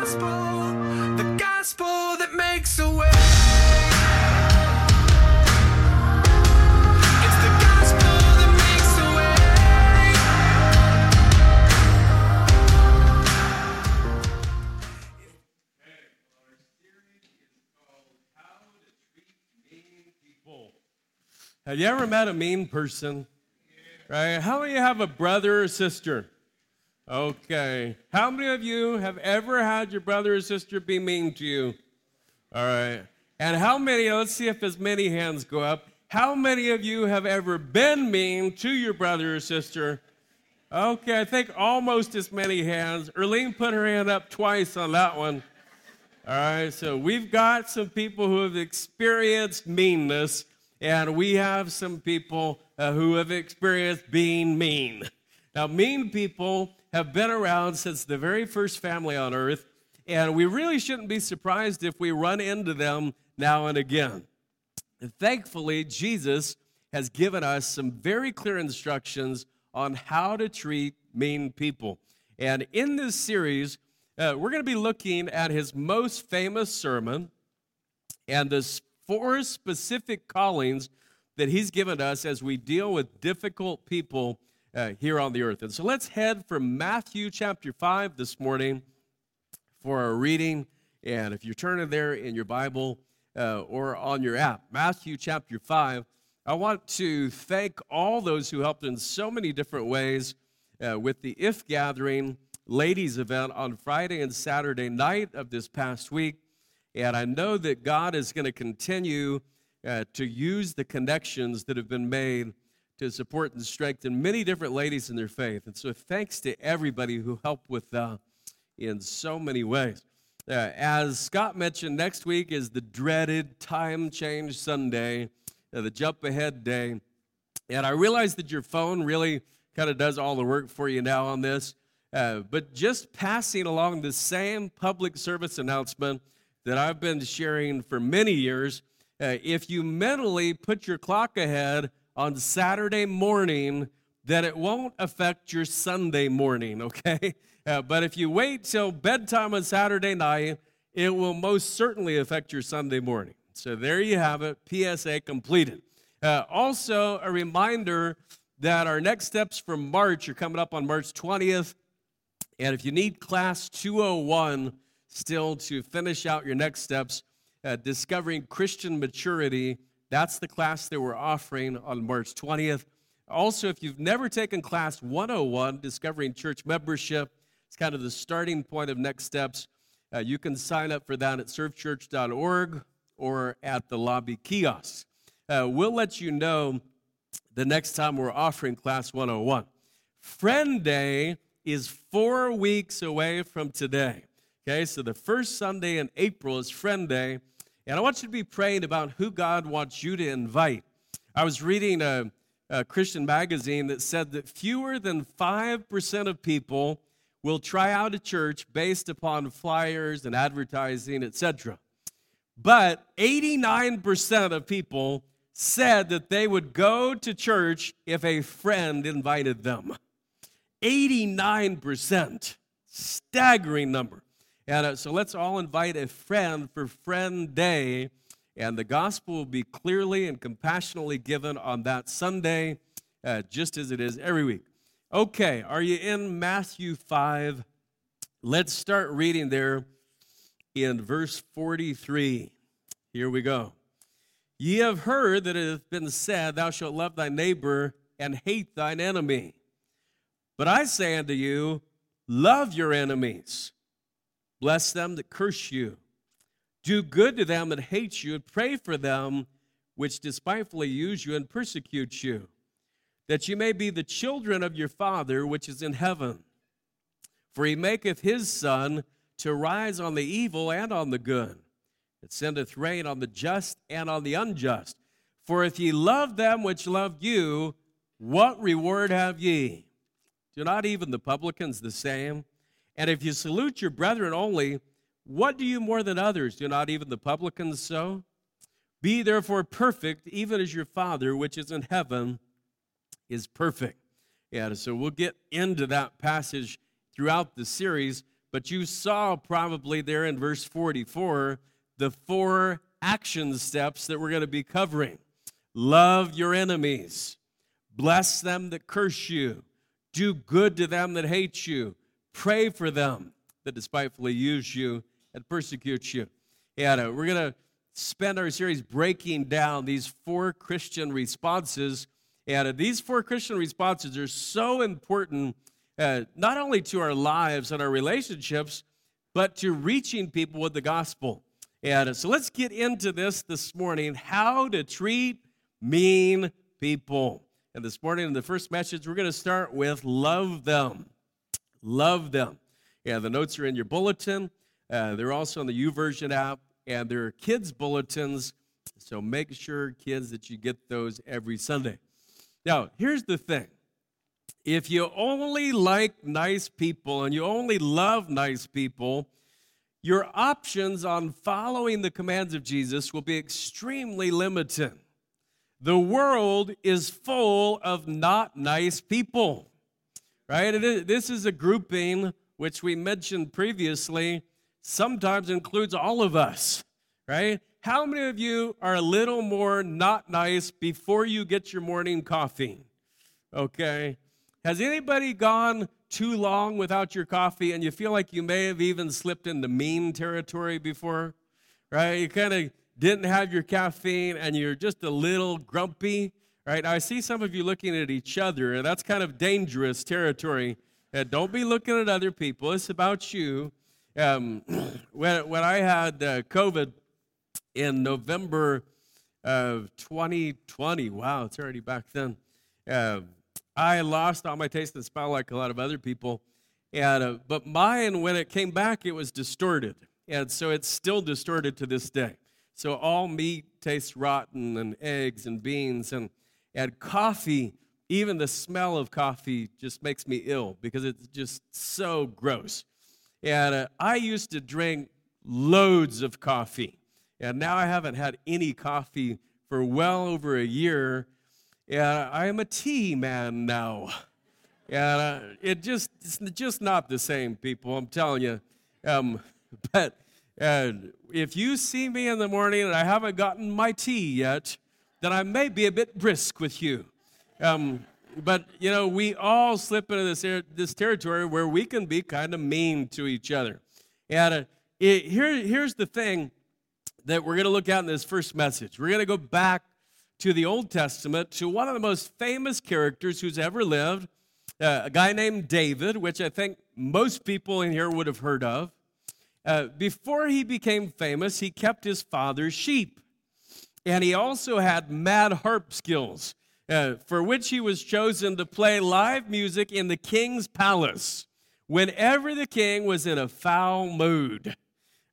gospel, the gospel that makes a way. It's the gospel that makes a way. Have you ever met a mean person? Right? How many have a brother or sister? Okay. How many of you have ever had your brother or sister be mean to you? All right. And how many, let's see if as many hands go up. How many of you have ever been mean to your brother or sister? Okay, I think almost as many hands. Erlene put her hand up twice on that one. All right, so we've got some people who have experienced meanness, and we have some people uh, who have experienced being mean. Now, mean people have been around since the very first family on earth, and we really shouldn't be surprised if we run into them now and again. And thankfully, Jesus has given us some very clear instructions on how to treat mean people. And in this series, uh, we're going to be looking at his most famous sermon and the four specific callings that he's given us as we deal with difficult people uh, here on the earth. And so let's head for Matthew chapter 5 this morning for our reading. And if you're turning there in your Bible uh, or on your app, Matthew chapter 5, I want to thank all those who helped in so many different ways uh, with the If Gathering ladies event on Friday and Saturday night of this past week. And I know that God is going to continue uh, to use the connections that have been made to support and strengthen many different ladies in their faith. And so thanks to everybody who helped with that in so many ways. Uh, as Scott mentioned, next week is the dreaded time change Sunday, uh, the jump ahead day. And I realize that your phone really kind of does all the work for you now on this. Uh, but just passing along the same public service announcement that I've been sharing for many years, uh, if you mentally put your clock ahead on Saturday morning, that it won't affect your Sunday morning, okay? Uh, but if you wait till bedtime on Saturday night, it will most certainly affect your Sunday morning. So there you have it, PSA completed. Uh, also, a reminder that our next steps for March are coming up on March 20th. And if you need class 201 still to finish out your next steps, uh, discovering Christian maturity, that's the class that we're offering on March 20th. Also, if you've never taken class 101, discovering church membership, it's kind of the starting point of next steps. Uh, you can sign up for that at servechurch.org or at the lobby kiosk. Uh, we'll let you know the next time we're offering class 101. Friend Day is four weeks away from today. Okay, so the first Sunday in April is Friend Day. And I want you to be praying about who God wants you to invite. I was reading a, a Christian magazine that said that fewer than 5% of people will try out a church based upon flyers and advertising, etc. But 89% of people said that they would go to church if a friend invited them. 89%. Staggering number. And uh, so let's all invite a friend for Friend Day, and the gospel will be clearly and compassionately given on that Sunday, uh, just as it is every week. Okay, are you in Matthew 5? Let's start reading there in verse 43. Here we go. Ye have heard that it hath been said, Thou shalt love thy neighbor and hate thine enemy. But I say unto you, love your enemies, bless them that curse you, do good to them that hate you, and pray for them which despitefully use you and persecute you, that you may be the children of your Father which is in heaven. For he maketh his sun to rise on the evil and on the good, it sendeth rain on the just and on the unjust. For if ye love them which love you, what reward have ye? Do not even the publicans the same? And if you salute your brethren only, what do you more than others? Do not even the publicans so? Be therefore perfect, even as your Father which is in heaven is perfect. Yeah, so we'll get into that passage throughout the series. but you saw probably there in verse 44 the four action steps that we're going to be covering. Love your enemies, bless them that curse you, do good to them that hate you, pray for them that despitefully use you and persecute you. And uh, we're going to spend our series breaking down these four Christian responses. And these four Christian responses are so important, uh, not only to our lives and our relationships, but to reaching people with the gospel. And so let's get into this this morning how to treat mean people. And this morning, in the first message, we're going to start with love them. Love them. Yeah, the notes are in your bulletin. Uh, they're also on the YouVersion app, and there are kids' bulletins. So make sure, kids, that you get those every Sunday. Now, here's the thing if you only like nice people and you only love nice people, your options on following the commands of Jesus will be extremely limited. The world is full of not nice people, right? This is a grouping which we mentioned previously, sometimes includes all of us, right? How many of you are a little more not nice before you get your morning coffee? Okay. Has anybody gone too long without your coffee and you feel like you may have even slipped into mean territory before? Right? You kind of didn't have your caffeine and you're just a little grumpy, right? I see some of you looking at each other, and that's kind of dangerous territory. Uh, don't be looking at other people. It's about you. Um, when, when I had uh, COVID in November of 2020, wow, it's already back then. Uh, I lost all my taste and smell like a lot of other people. And, uh, but mine, when it came back, it was distorted. And so it's still distorted to this day. So all meat tastes rotten, and eggs and beans, and, and coffee, even the smell of coffee just makes me ill because it's just so gross. And uh, I used to drink loads of coffee. And now I haven't had any coffee for well over a year. And I am a tea man now. And uh, it just, it's just not the same, people, I'm telling you. Um, but uh, if you see me in the morning and I haven't gotten my tea yet, then I may be a bit brisk with you. Um, but you know, we all slip into this this territory where we can be kind of mean to each other. And uh, it, here, here's the thing that we're going to look at in this first message. We're going to go back to the Old Testament to one of the most famous characters who's ever lived, uh, a guy named David, which I think most people in here would have heard of. Uh, before he became famous, he kept his father's sheep. And he also had mad harp skills, uh, for which he was chosen to play live music in the king's palace whenever the king was in a foul mood.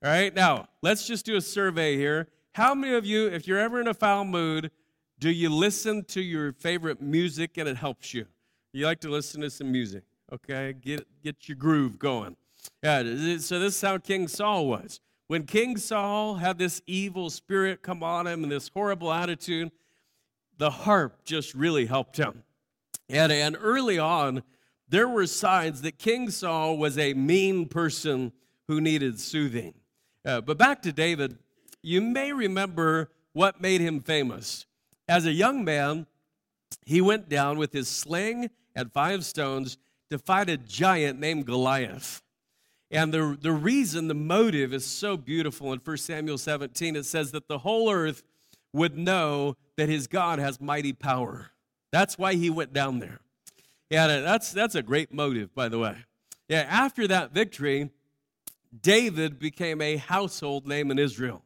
All right, now let's just do a survey here. How many of you, if you're ever in a foul mood, do you listen to your favorite music and it helps you? You like to listen to some music, okay? Get, get your groove going. Yeah, so this is how King Saul was. When King Saul had this evil spirit come on him and this horrible attitude, the harp just really helped him. And, and early on, there were signs that King Saul was a mean person who needed soothing. Uh, but back to David, you may remember what made him famous. As a young man, he went down with his sling and five stones to fight a giant named Goliath. And the, the reason, the motive is so beautiful in 1 Samuel 17, it says that the whole earth would know that his God has mighty power. That's why he went down there. Yeah, that's, that's a great motive, by the way. Yeah, after that victory, David became a household name in Israel.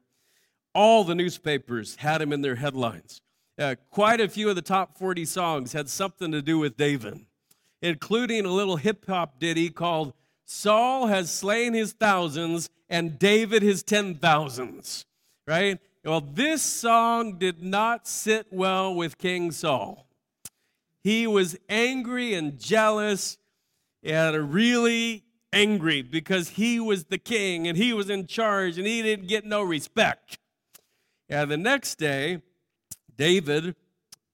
All the newspapers had him in their headlines. Uh, quite a few of the top 40 songs had something to do with David, including a little hip hop ditty called Saul Has Slain His Thousands and David His Ten Thousands, right? Well, this song did not sit well with King Saul. He was angry and jealous and really angry because he was the king and he was in charge and he didn't get no respect. And the next day, David,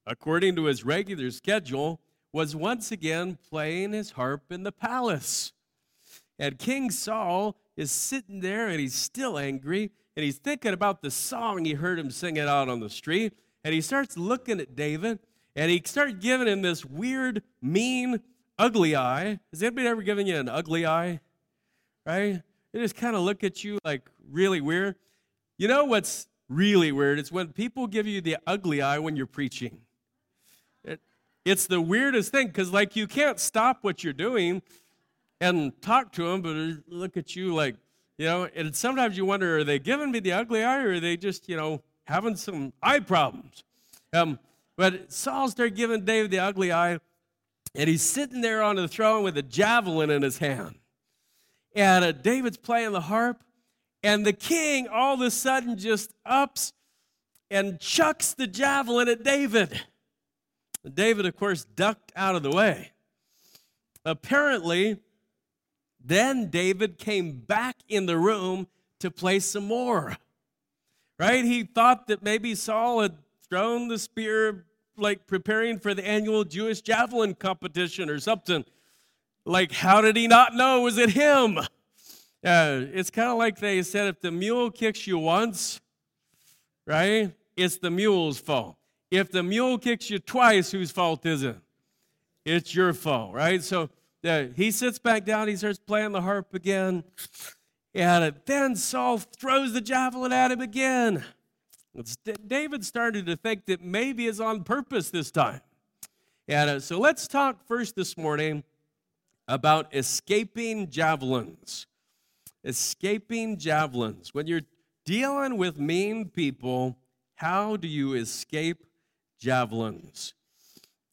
according to his regular schedule, was once again playing his harp in the palace. And King Saul is sitting there and he's still angry and he's thinking about the song he heard him singing out on the street. And he starts looking at David and he starts giving him this weird, mean, ugly eye. Has anybody ever given you an ugly eye? Right? They just kind of look at you like really weird. You know what's really weird? It's when people give you the ugly eye when you're preaching. It, it's the weirdest thing because, like, you can't stop what you're doing and talk to them, but look at you like, you know, and sometimes you wonder, are they giving me the ugly eye or are they just, you know, having some eye problems? Um, but Saul started giving David the ugly eye, and he's sitting there on the throne with a javelin in his hand. And uh, David's playing the harp, and the king all of a sudden just ups and chucks the javelin at David. David, of course, ducked out of the way. Apparently, then David came back in the room to play some more. Right? He thought that maybe Saul had thrown the spear, like preparing for the annual Jewish javelin competition or something. Like, how did he not know? Was it him? Uh, it's kind of like they said if the mule kicks you once, right, it's the mule's fault. If the mule kicks you twice, whose fault is it? It's your fault, right? So uh, he sits back down, he starts playing the harp again, and uh, then Saul throws the javelin at him again. David started to think that maybe it's on purpose this time. And uh, so let's talk first this morning about escaping javelins. Escaping javelins. When you're dealing with mean people, how do you escape javelins?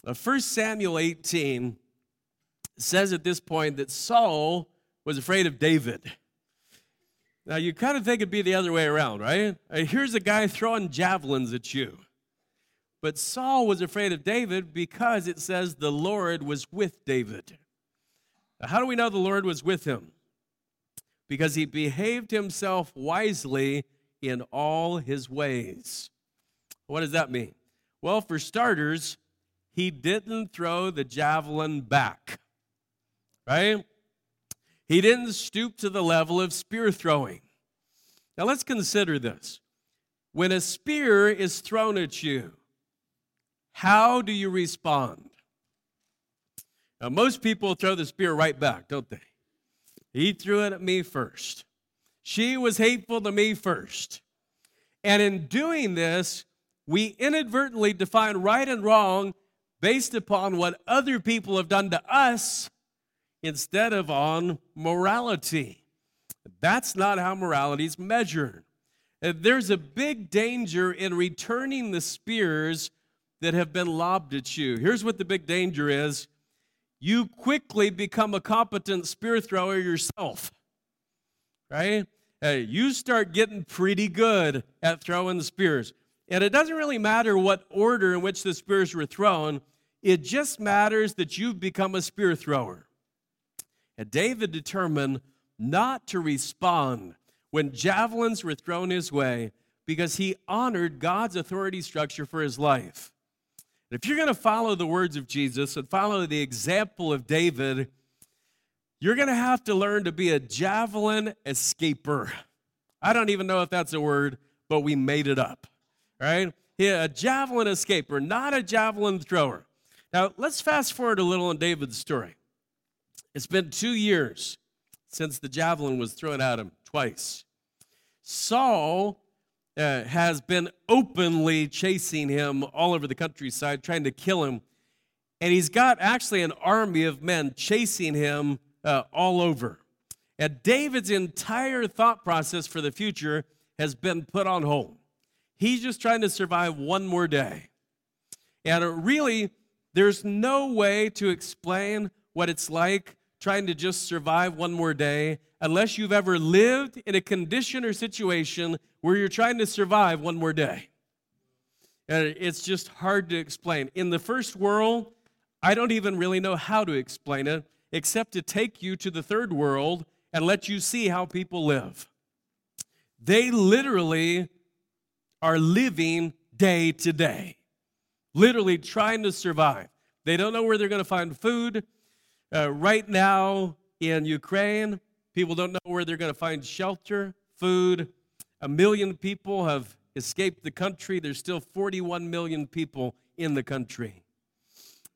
Uh, 1 Samuel 18 says at this point that Saul was afraid of David. Now, you kind of think it'd be the other way around, right? Uh, Here's a guy throwing javelins at you. But Saul was afraid of David because it says the Lord was with David. Now, how do we know the Lord was with him? Because he behaved himself wisely in all his ways. What does that mean? Well, for starters, he didn't throw the javelin back, right? He didn't stoop to the level of spear throwing. Now let's consider this. When a spear is thrown at you, how do you respond? Now, most people throw the spear right back, don't they? He threw it at me first. She was hateful to me first. And in doing this, we inadvertently define right and wrong based upon what other people have done to us instead of on morality. That's not how morality is measured. Uh, There's a big danger in returning the spears that have been lobbed at you. Here's what the big danger is you quickly become a competent spear thrower yourself, right? Uh, you start getting pretty good at throwing the spears. And it doesn't really matter what order in which the spears were thrown, it just matters that you've become a spear thrower. And David determined not to respond when javelins were thrown his way because he honored God's authority structure for his life. If you're going to follow the words of Jesus and follow the example of David, you're going to have to learn to be a javelin escaper. I don't even know if that's a word, but we made it up. Right? Yeah, a javelin escaper, not a javelin thrower. Now, let's fast forward a little in David's story. It's been two years since the javelin was thrown at him twice. Saul uh, has been openly chasing him all over the countryside, trying to kill him. And he's got actually an army of men chasing him uh, all over. And David's entire thought process for the future has been put on hold. He's just trying to survive one more day. And really, there's no way to explain what it's like trying to just survive one more day unless you've ever lived in a condition or situation where you're trying to survive one more day. And it's just hard to explain. In the first world, I don't even really know how to explain it except to take you to the third world and let you see how people live. They literally are living day to day, literally trying to survive. They don't know where they're going to find food. Uh, right now in Ukraine, People don't know where they're going to find shelter, food. A million people have escaped the country. There's still 41 million people in the country.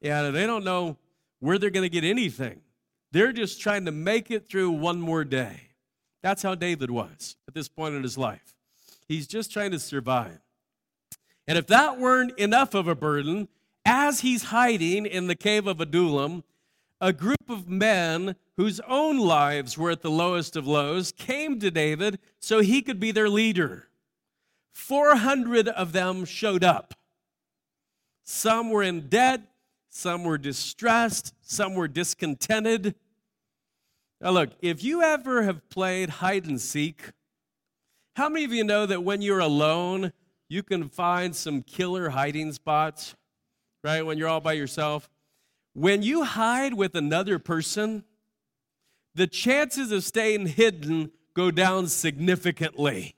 And they don't know where they're going to get anything. They're just trying to make it through one more day. That's how David was at this point in his life. He's just trying to survive. And if that weren't enough of a burden, as he's hiding in the cave of Adullam, a group of men whose own lives were at the lowest of lows came to David so he could be their leader. 400 of them showed up. Some were in debt, some were distressed, some were discontented. Now, look, if you ever have played hide and seek, how many of you know that when you're alone, you can find some killer hiding spots, right? When you're all by yourself. When you hide with another person, the chances of staying hidden go down significantly,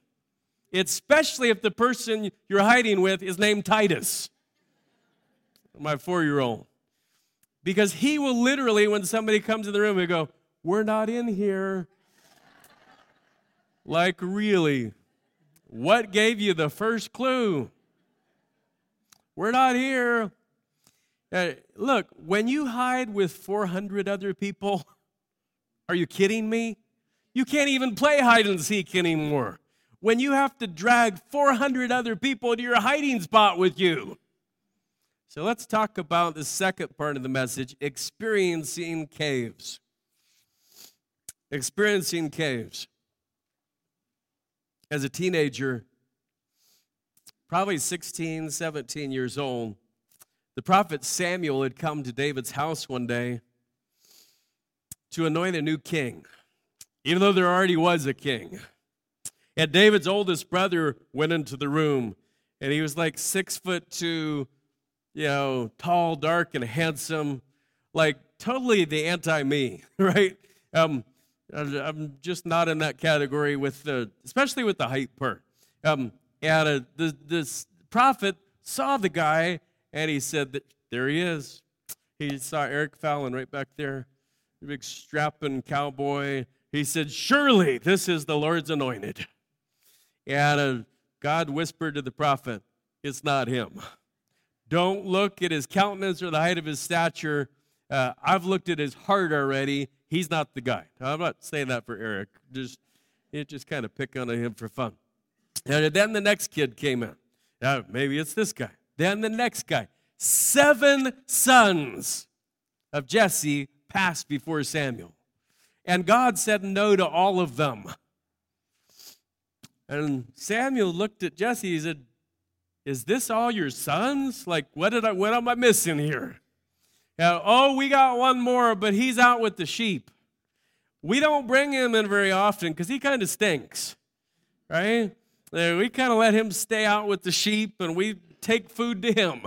especially if the person you're hiding with is named Titus, my four year old. Because he will literally, when somebody comes in the room, he'll go, We're not in here. Like, really? What gave you the first clue? We're not here. Uh, look, when you hide with 400 other people, are you kidding me? You can't even play hide and seek anymore. When you have to drag 400 other people to your hiding spot with you. So let's talk about the second part of the message experiencing caves. Experiencing caves. As a teenager, probably 16, 17 years old, the prophet Samuel had come to David's house one day to anoint a new king, even though there already was a king. And David's oldest brother went into the room, and he was like six foot two, you know, tall, dark, and handsome, like totally the anti me, right? Um, I'm just not in that category with the, especially with the height part. Um, and uh, the, this prophet saw the guy and he said that there he is. He saw Eric Fallon right back there, the big strapping cowboy. He said, Surely this is the Lord's anointed. And uh, God whispered to the prophet, It's not him. Don't look at his countenance or the height of his stature. Uh, I've looked at his heart already. He's not the guy. I'm not saying that for Eric. Just, it just kind of pick on him for fun. And then the next kid came in. Uh, maybe it's this guy. Then the next guy. Seven sons of Jesse passed before Samuel. And God said no to all of them. And Samuel looked at Jesse. He said, Is this all your sons? Like, what did I what am I missing here? Yeah, oh, we got one more, but he's out with the sheep. We don't bring him in very often because he kind of stinks, right? We kind of let him stay out with the sheep and we take food to him.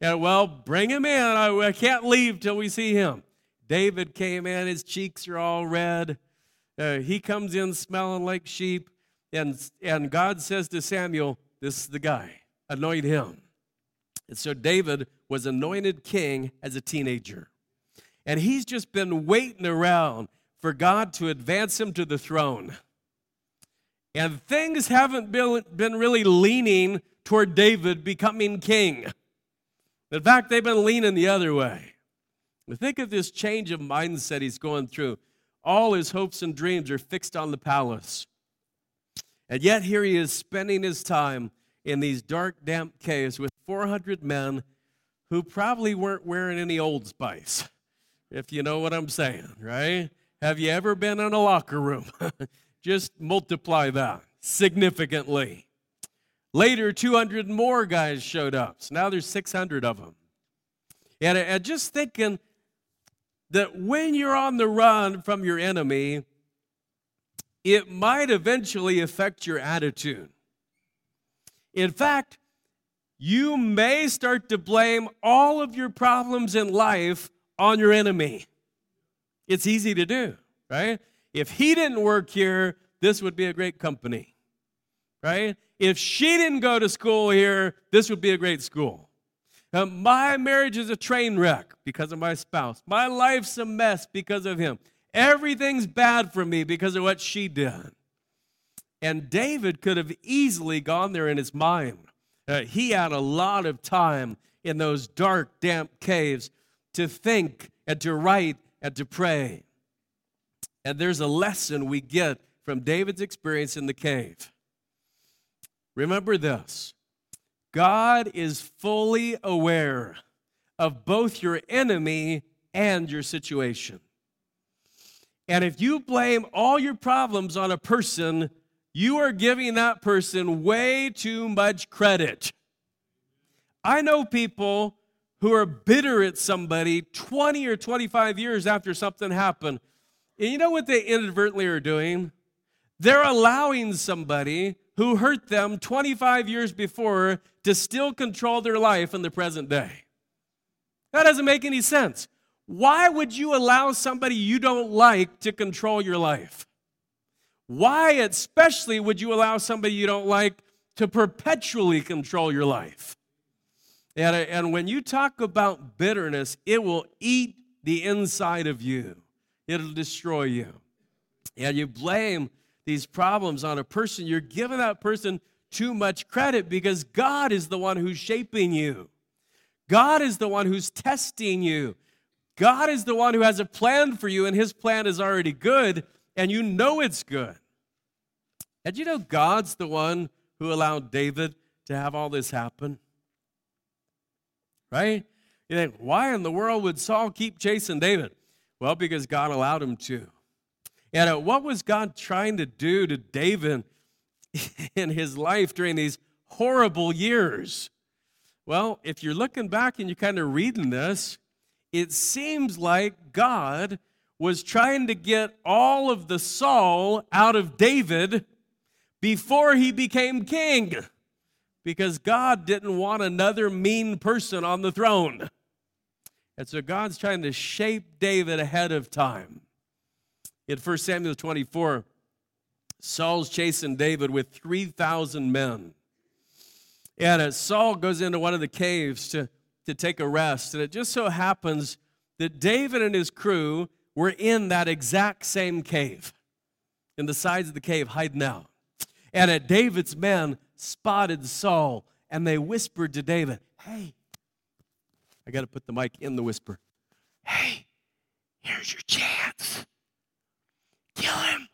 Yeah, well, bring him in. I, I can't leave till we see him. David came in, his cheeks are all red. Uh, he comes in smelling like sheep. And, and God says to Samuel, This is the guy, anoint him. And so David was anointed king as a teenager. And he's just been waiting around for God to advance him to the throne. And things haven't been, been really leaning toward David becoming king. In fact, they've been leaning the other way. Think of this change of mindset he's going through. All his hopes and dreams are fixed on the palace. And yet, here he is spending his time in these dark, damp caves with 400 men who probably weren't wearing any Old Spice, if you know what I'm saying, right? Have you ever been in a locker room? Just multiply that significantly. Later, 200 more guys showed up. So now there's 600 of them. And, just thinking that when you're on the run from your enemy, it might eventually affect your attitude. In fact, you may start to blame all of your problems in life on your enemy. It's easy to do, right? If he didn't work here, this would be a great company, right? If she didn't go to school here, this would be a great school. Uh, my marriage is a train wreck because of my spouse. My life's a mess because of him. Everything's bad for me because of what she did. And David could have easily gone there in his mind. Uh, he had a lot of time in those dark, damp caves to think and to write and to pray. And there's a lesson we get from David's experience in the cave. Remember this God is fully aware of both your enemy and your situation. And if you blame all your problems on a person, you are giving that person way too much credit. I know people who are bitter at somebody 20 or 25 years after something happened. And you know what they inadvertently are doing? They're allowing somebody who hurt them 25 years before to still control their life in the present day. That doesn't make any sense. Why would you allow somebody you don't like to control your life? Why, especially, would you allow somebody you don't like to perpetually control your life? And, and when you talk about bitterness, it will eat the inside of you, it'll destroy you. And you blame these problems on a person, you're giving that person too much credit because God is the one who's shaping you. God is the one who's testing you. God is the one who has a plan for you, and his plan is already good, and you know it's good. And you know God's the one who allowed David to have all this happen? Right? You think, why in the world would Saul keep chasing David? Well, because God allowed him to. And uh, what was God trying to do to David in his life during these horrible years? Well, if you're looking back and you're kind of reading this, it seems like God was trying to get all of the Saul out of David before he became king because God didn't want another mean person on the throne. And so God's trying to shape David ahead of time. In 1 Samuel 24, Saul's chasing David with 3,000 men. And as Saul goes into one of the caves to, to take a rest, and it just so happens that David and his crew were in that exact same cave, in the sides of the cave, hiding out. And at David's men spotted Saul, and they whispered to David, Hey, I got to put the mic in the whisper. Hey, here's your chance. Kill him.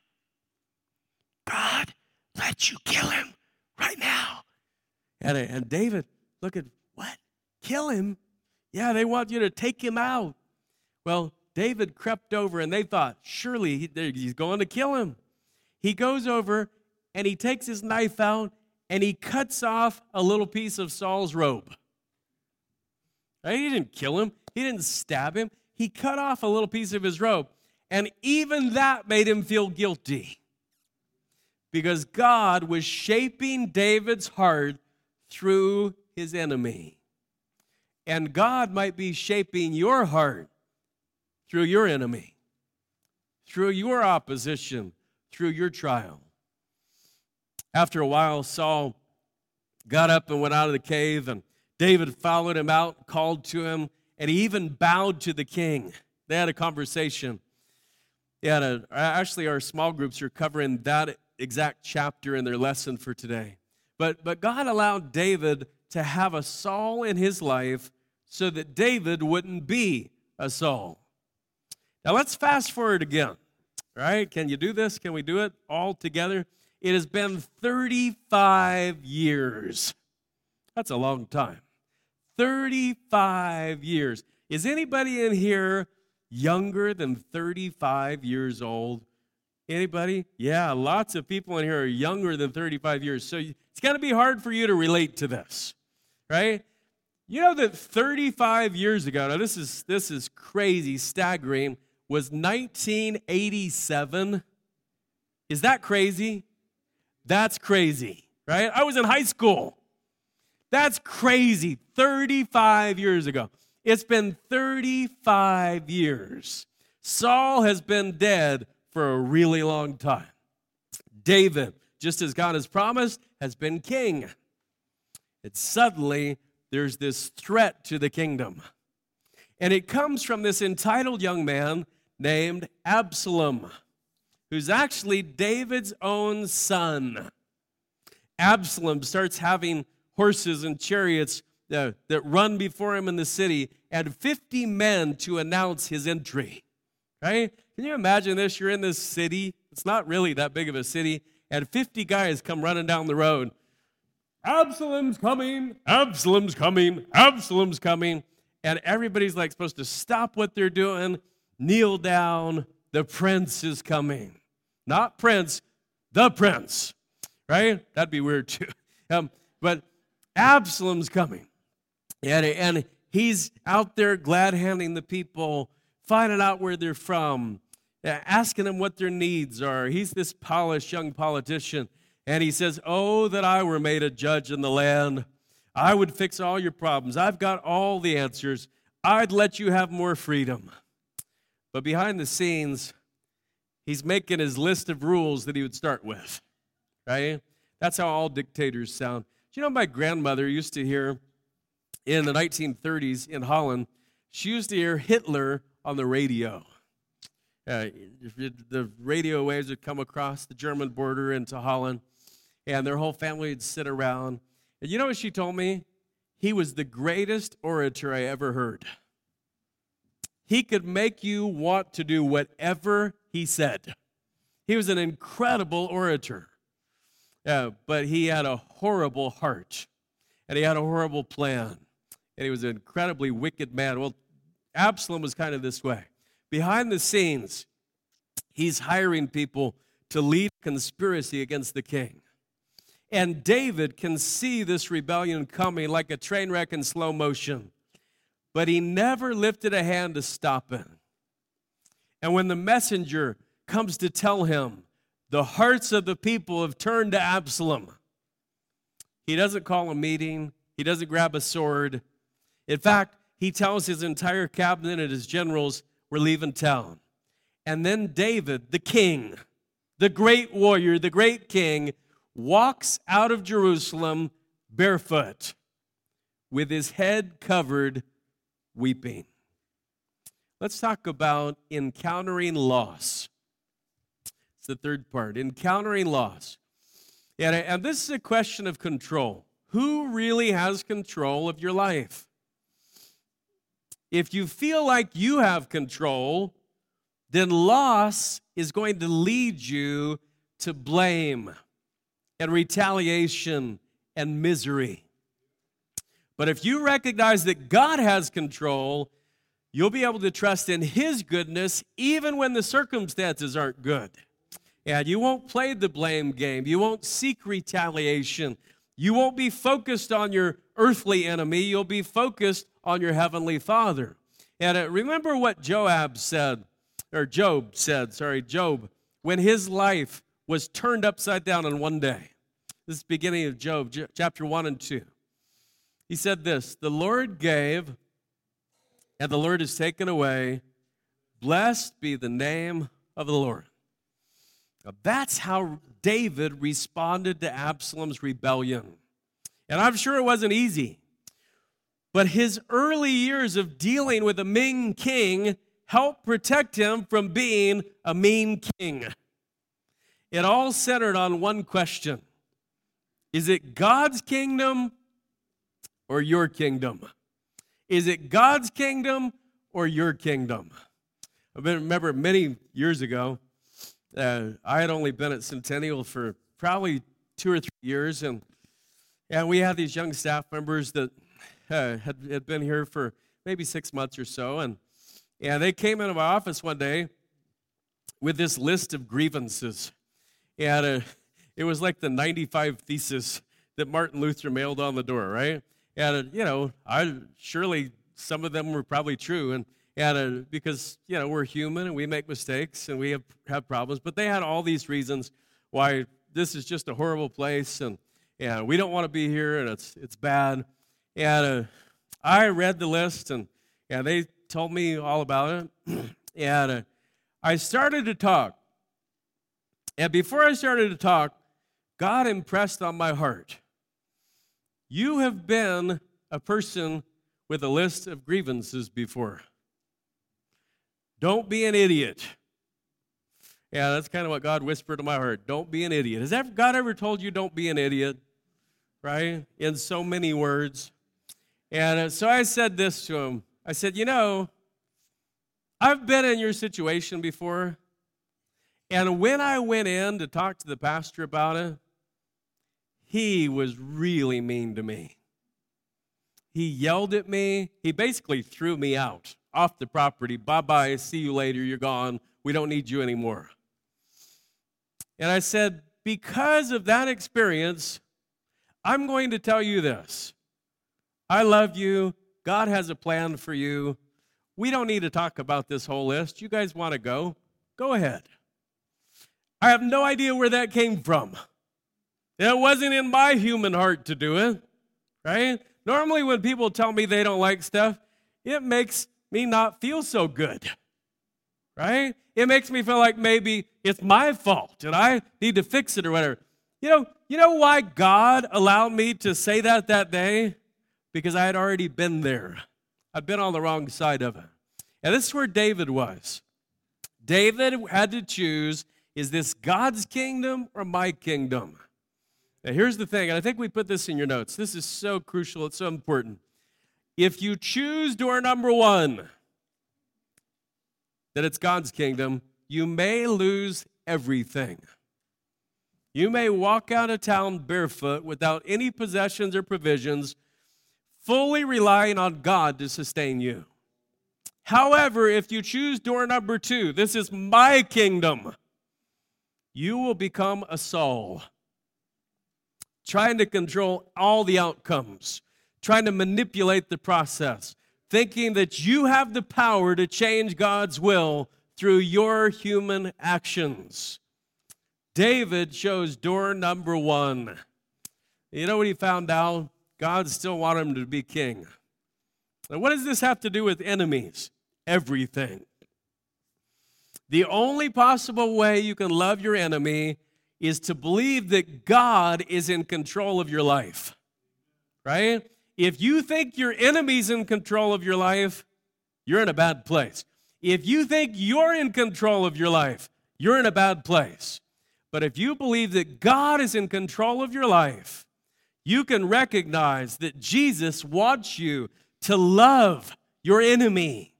God let you kill him right now. And, and David, look at what? Kill him? Yeah, they want you to take him out. Well, David crept over and they thought, surely he, he's going to kill him. He goes over and he takes his knife out and he cuts off a little piece of Saul's robe. Right? He didn't kill him, he didn't stab him. He cut off a little piece of his robe. And even that made him feel guilty because God was shaping David's heart through his enemy. And God might be shaping your heart through your enemy, through your opposition, through your trial. After a while, Saul got up and went out of the cave, and David followed him out, called to him, and he even bowed to the king. They had a conversation. Had uh, a, actually, our small groups are covering that exact chapter in their lesson for today. But, but God allowed David to have a Saul in his life so that David wouldn't be a Saul. Now let's fast forward again. right? can you do this? Can we do it all together? It has been 35 years. That's a long time. 35 years. Is anybody in here younger than 35 years old? Anybody? Yeah, lots of people in here are younger than 35 years. So it's going to be hard for you to relate to this, right? You know that 35 years ago, now this is this is crazy, staggering, was 1987. Is that crazy? That's crazy, right? I was in high school. That's crazy. 35 years ago. It's been 35 years. Saul has been dead for a really long time. David, just as God has promised, has been king. It's suddenly there's this threat to the kingdom. And it comes from this entitled young man named Absalom, who's actually David's own son. Absalom starts having horses and chariots that run before him in the city and 50 men to announce his entry. Right? Can you imagine this? You're in this city, it's not really that big of a city, and 50 guys come running down the road. Absalom's coming, Absalom's coming, Absalom's coming. And everybody's like supposed to stop what they're doing, kneel down. The prince is coming. Not prince, the prince, right? That'd be weird too. Um, but Absalom's coming. And, and he's out there glad handing the people, finding out where they're from, asking them what their needs are. He's this polished young politician. And he says, Oh, that I were made a judge in the land. I would fix all your problems. I've got all the answers. I'd let you have more freedom. But behind the scenes, he's making his list of rules that he would start with, right? That's how all dictators sound. Do you know my grandmother used to hear in the 1930s in Holland, she used to hear Hitler on the radio. Uh, the radio waves would come across the German border into Holland, and their whole family would sit around. And you know what she told me? He was the greatest orator I ever heard. He could make you want to do whatever he said. He was an incredible orator. Uh, but he had a horrible heart and he had a horrible plan and he was an incredibly wicked man. Well, Absalom was kind of this way. Behind the scenes, he's hiring people to lead a conspiracy against the king. And David can see this rebellion coming like a train wreck in slow motion, but he never lifted a hand to stop it. And when the messenger comes to tell him the hearts of the people have turned to Absalom. He doesn't call a meeting, he doesn't grab a sword. In fact, he tells his entire cabinet and his generals, We're leaving town. And then David, the king, the great warrior, the great king, walks out of Jerusalem barefoot with his head covered, weeping. Let's talk about encountering loss. It's the third part encountering loss. And, and this is a question of control. Who really has control of your life? If you feel like you have control, then loss is going to lead you to blame and retaliation and misery. But if you recognize that God has control, you'll be able to trust in His goodness even when the circumstances aren't good. And you won't play the blame game. You won't seek retaliation. You won't be focused on your earthly enemy. You'll be focused on your heavenly Father. And uh, remember what Joab said, or Job said, sorry, Job, when his life was turned upside down in one day. This is beginning of Job, chapter 1 and 2. He said this The Lord gave, and the Lord has taken away. Blessed be the name of the Lord. That's how David responded to Absalom's rebellion. And I'm sure it wasn't easy. But his early years of dealing with a mean king helped protect him from being a mean king. It all centered on one question Is it God's kingdom or your kingdom? Is it God's kingdom or your kingdom? I remember many years ago, uh, I had only been at Centennial for probably two or three years, and and we had these young staff members that uh, had, had been here for maybe six months or so, and and they came into my office one day with this list of grievances, and uh, it was like the 95 thesis that Martin Luther mailed on the door, right? And you know, I surely some of them were probably true, and and because you know we're human and we make mistakes and we have have problems, but they had all these reasons why this is just a horrible place and and we don't want to be here and it's it's bad. And uh, I read the list and and they told me all about it, and uh, I started to talk. And before I started to talk, God impressed on my heart. You have been a person with a list of grievances before. Don't be an idiot. Yeah, that's kind of what God whispered to my heart. Don't be an idiot. Has God ever told you don't be an idiot? Right? In so many words. And uh, so I said this to him. I said, You know, I've been in your situation before. And when I went in to talk to the pastor about it, he was really mean to me. He yelled at me. He basically threw me out off the property. Bye bye. See you later. You're gone. We don't need you anymore. And I said, Because of that experience, I'm going to tell you this I love you. God has a plan for you. We don't need to talk about this whole list. You guys want to go? Go ahead. I have no idea where that came from. It wasn't in my human heart to do it, right? Normally, when people tell me they don't like stuff, it makes me not feel so good, right? It makes me feel like maybe it's my fault and I need to fix it or whatever. You know, you know why God allowed me to say that that day? Because I had already been there. I'd been on the wrong side of it. And this is where David was. David had to choose is this God's kingdom or my kingdom? Now, here's the thing, and I think we put this in your notes. This is so crucial, it's so important. If you choose door number one, that it's God's kingdom, you may lose everything. You may walk out of town barefoot without any possessions or provisions, fully relying on God to sustain you. However, if you choose door number two, this is my kingdom, you will become a Saul, trying to control all the outcomes, trying to manipulate the process, thinking that you have the power to change God's will through your human actions. David chose door number one. You know what he found out? God still wanted him to be king. And what does this have to do with enemies? Everything. The only possible way you can love your enemy is to believe that God is in control of your life. Right? If you think your enemy's in control of your life, you're in a bad place. If you think you're in control of your life, you're in a bad place. But if you believe that God is in control of your life, you can recognize that Jesus wants you to love your enemy,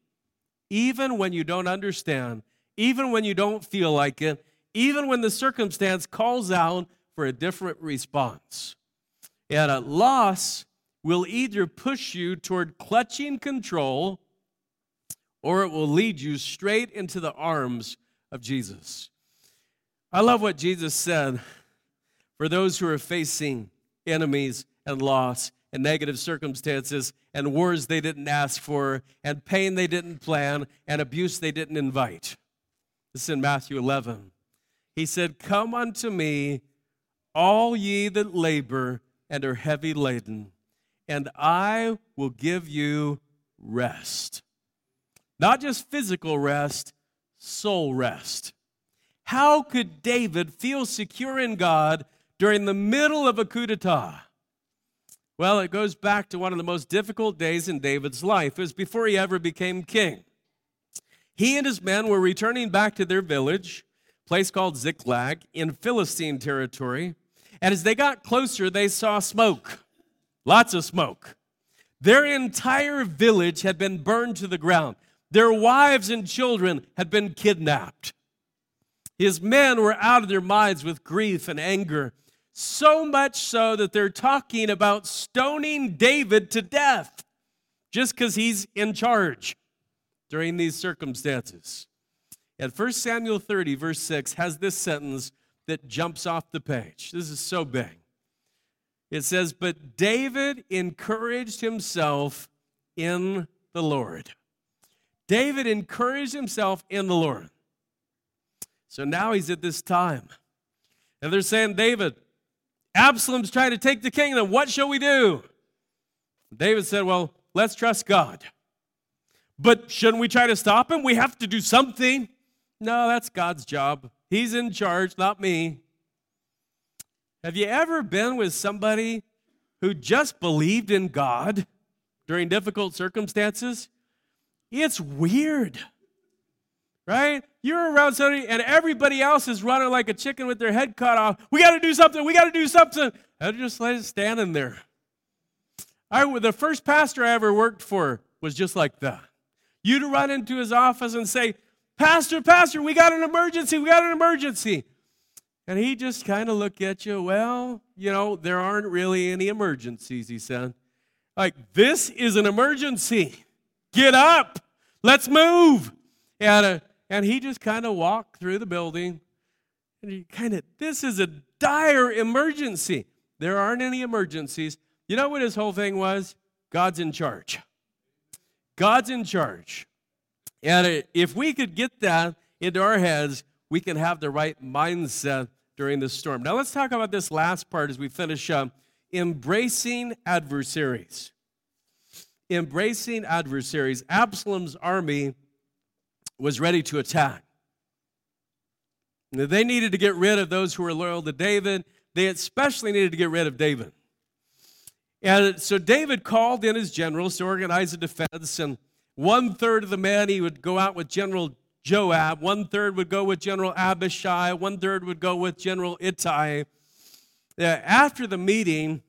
even when you don't understand, even when you don't feel like it, even when the circumstance calls out for a different response. And a loss will either push you toward clutching control or it will lead you straight into the arms of Jesus. I love what Jesus said for those who are facing enemies and loss and negative circumstances and wars they didn't ask for and pain they didn't plan and abuse they didn't invite. This is in Matthew 11. He said, Come unto me, all ye that labor and are heavy laden, and I will give you rest. Not just physical rest, soul rest. How could David feel secure in God during the middle of a coup d'etat? Well, it goes back to one of the most difficult days in David's life. It was before he ever became king. He and his men were returning back to their village, place called Ziklag, in Philistine territory. And as they got closer, they saw smoke, lots of smoke. Their entire village had been burned to the ground. Their wives and children had been kidnapped. His men were out of their minds with grief and anger, so much so that they're talking about stoning David to death just because he's in charge during these circumstances. And 1 Samuel 30, verse 6, has this sentence that jumps off the page. This is so big. It says, But David encouraged himself in the Lord. David encouraged himself in the Lord. So now he's at this time. And they're saying, David, Absalom's trying to take the kingdom. What shall we do? David said, Well, let's trust God. But shouldn't we try to stop him? We have to do something. No, that's God's job. He's in charge, not me. Have you ever been with somebody who just believed in God during difficult circumstances? It's weird. right? You're around somebody and everybody else is running like a chicken with their head cut off. We got to do something. We got to do something. And just it standing there. I, the first pastor I ever worked for was just like that. You'd run into his office and say, Pastor, Pastor, we got an emergency. We got an emergency. And he just kind of looked at you, well, you know, there aren't really any emergencies, he said. Like, this is an emergency. Get up. Let's move. And, uh, and he just kind of walked through the building. And he kind of, this is a dire emergency. There aren't any emergencies. You know what his whole thing was? God's in charge. God's in charge. And uh, if we could get that into our heads, we can have the right mindset during this storm. Now, let's talk about this last part as we finish up embracing adversaries. Embracing adversaries. Absalom's army was ready to attack. Now, They needed to get rid of those who were loyal to David. They especially needed to get rid of David. And so David called in his generals to organize a defense, and one third of the men he would go out with General Joab, one third would go with General Abishai, one third would go with General Ittai. Uh, After the meeting,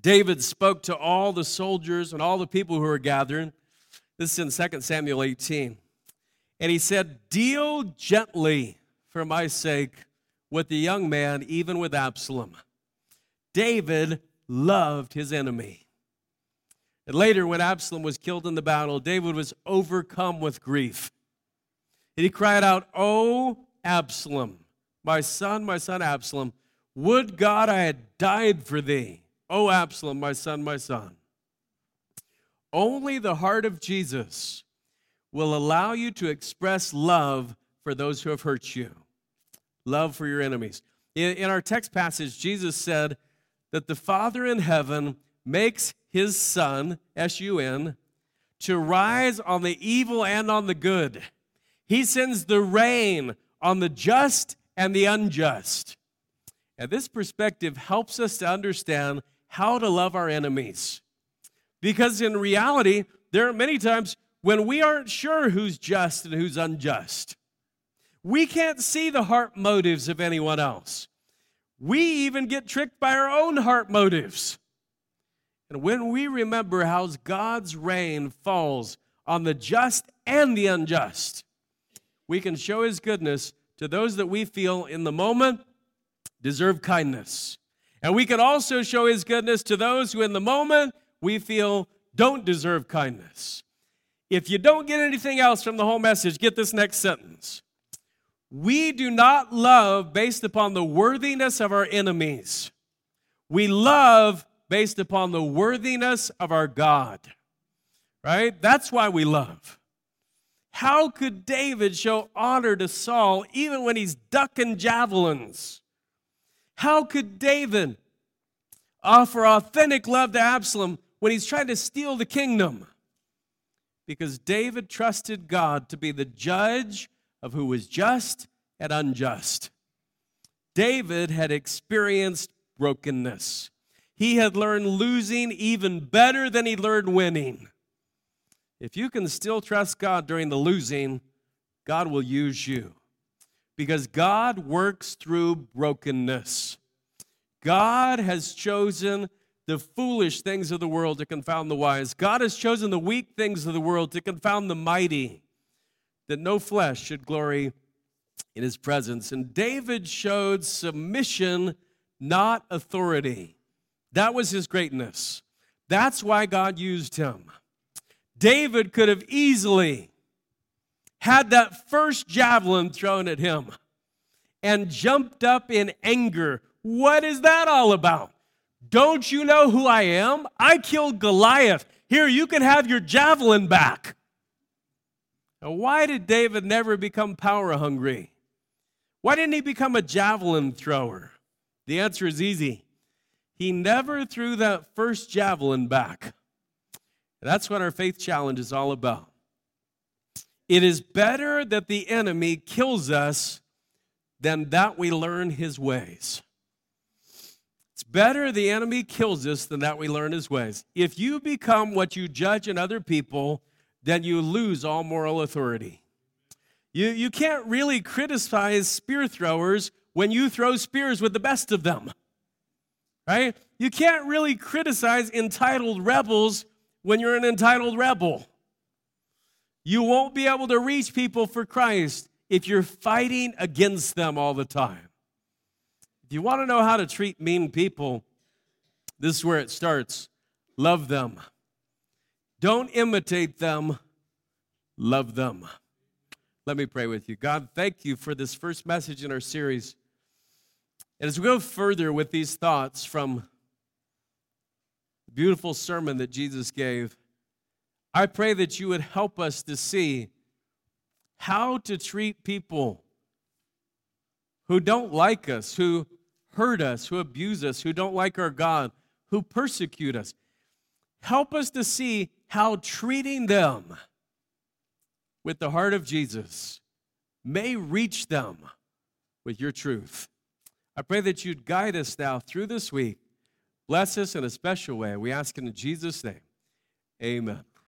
David spoke to all the soldiers and all the people who were gathered. This is in 2 Samuel 18. And he said, Deal gently for my sake with the young man, even with Absalom. David loved his enemy. And later, when Absalom was killed in the battle, David was overcome with grief. And he cried out, Oh, Absalom, my son, my son Absalom, would God I had died for thee. Oh, Absalom, my son, my son. Only the heart of Jesus will allow you to express love for those who have hurt you, love for your enemies. In, in our text passage, Jesus said that the Father in heaven makes his Son, S U N, to rise on the evil and on the good. He sends the rain on the just and the unjust. And this perspective helps us to understand how to love our enemies. Because in reality, there are many times when we aren't sure who's just and who's unjust. We can't see the heart motives of anyone else. We even get tricked by our own heart motives. And when we remember how God's rain falls on the just and the unjust, we can show his goodness to those that we feel in the moment deserve kindness. And we can also show his goodness to those who in the moment we feel don't deserve kindness. If you don't get anything else from the whole message, get this next sentence. We do not love based upon the worthiness of our enemies. We love based upon the worthiness of our God. Right? That's why we love. How could David show honor to Saul even when he's ducking javelins? How could David offer authentic love to Absalom when he's trying to steal the kingdom? Because David trusted God to be the judge of who was just and unjust. David had experienced brokenness. He had learned losing even better than he learned winning. If you can still trust God during the losing, God will use you because God works through brokenness. God has chosen the foolish things of the world to confound the wise. God has chosen the weak things of the world to confound the mighty, that no flesh should glory in his presence. And David showed submission, not authority. That was his greatness. That's why God used him. David could have easily had that first javelin thrown at him and jumped up in anger. What is that all about? Don't you know who I am? I killed Goliath. Here, you can have your javelin back. Now, why did David never become power hungry? Why didn't he become a javelin thrower? The answer is easy. He never threw that first javelin back. That's what our faith challenge is all about. It is better that the enemy kills us than that we learn his ways. It's better the enemy kills us than that we learn his ways. If you become what you judge in other people, then you lose all moral authority. You, you can't really criticize spear throwers when you throw spears with the best of them, right? You can't really criticize entitled rebels when you're an entitled rebel. You won't be able to reach people for Christ if you're fighting against them all the time. If you want to know how to treat mean people, this is where it starts. Love them. Don't imitate them, love them. Let me pray with you. God, thank you for this first message in our series. And as we go further with these thoughts from beautiful sermon that Jesus gave, I pray that you would help us to see how to treat people who don't like us, who hurt us, who abuse us, who don't like our God, who persecute us. Help us to see how treating them with the heart of Jesus may reach them with your truth. I pray that you'd guide us now through this week. Bless us in a special way. We ask in Jesus' name. Amen.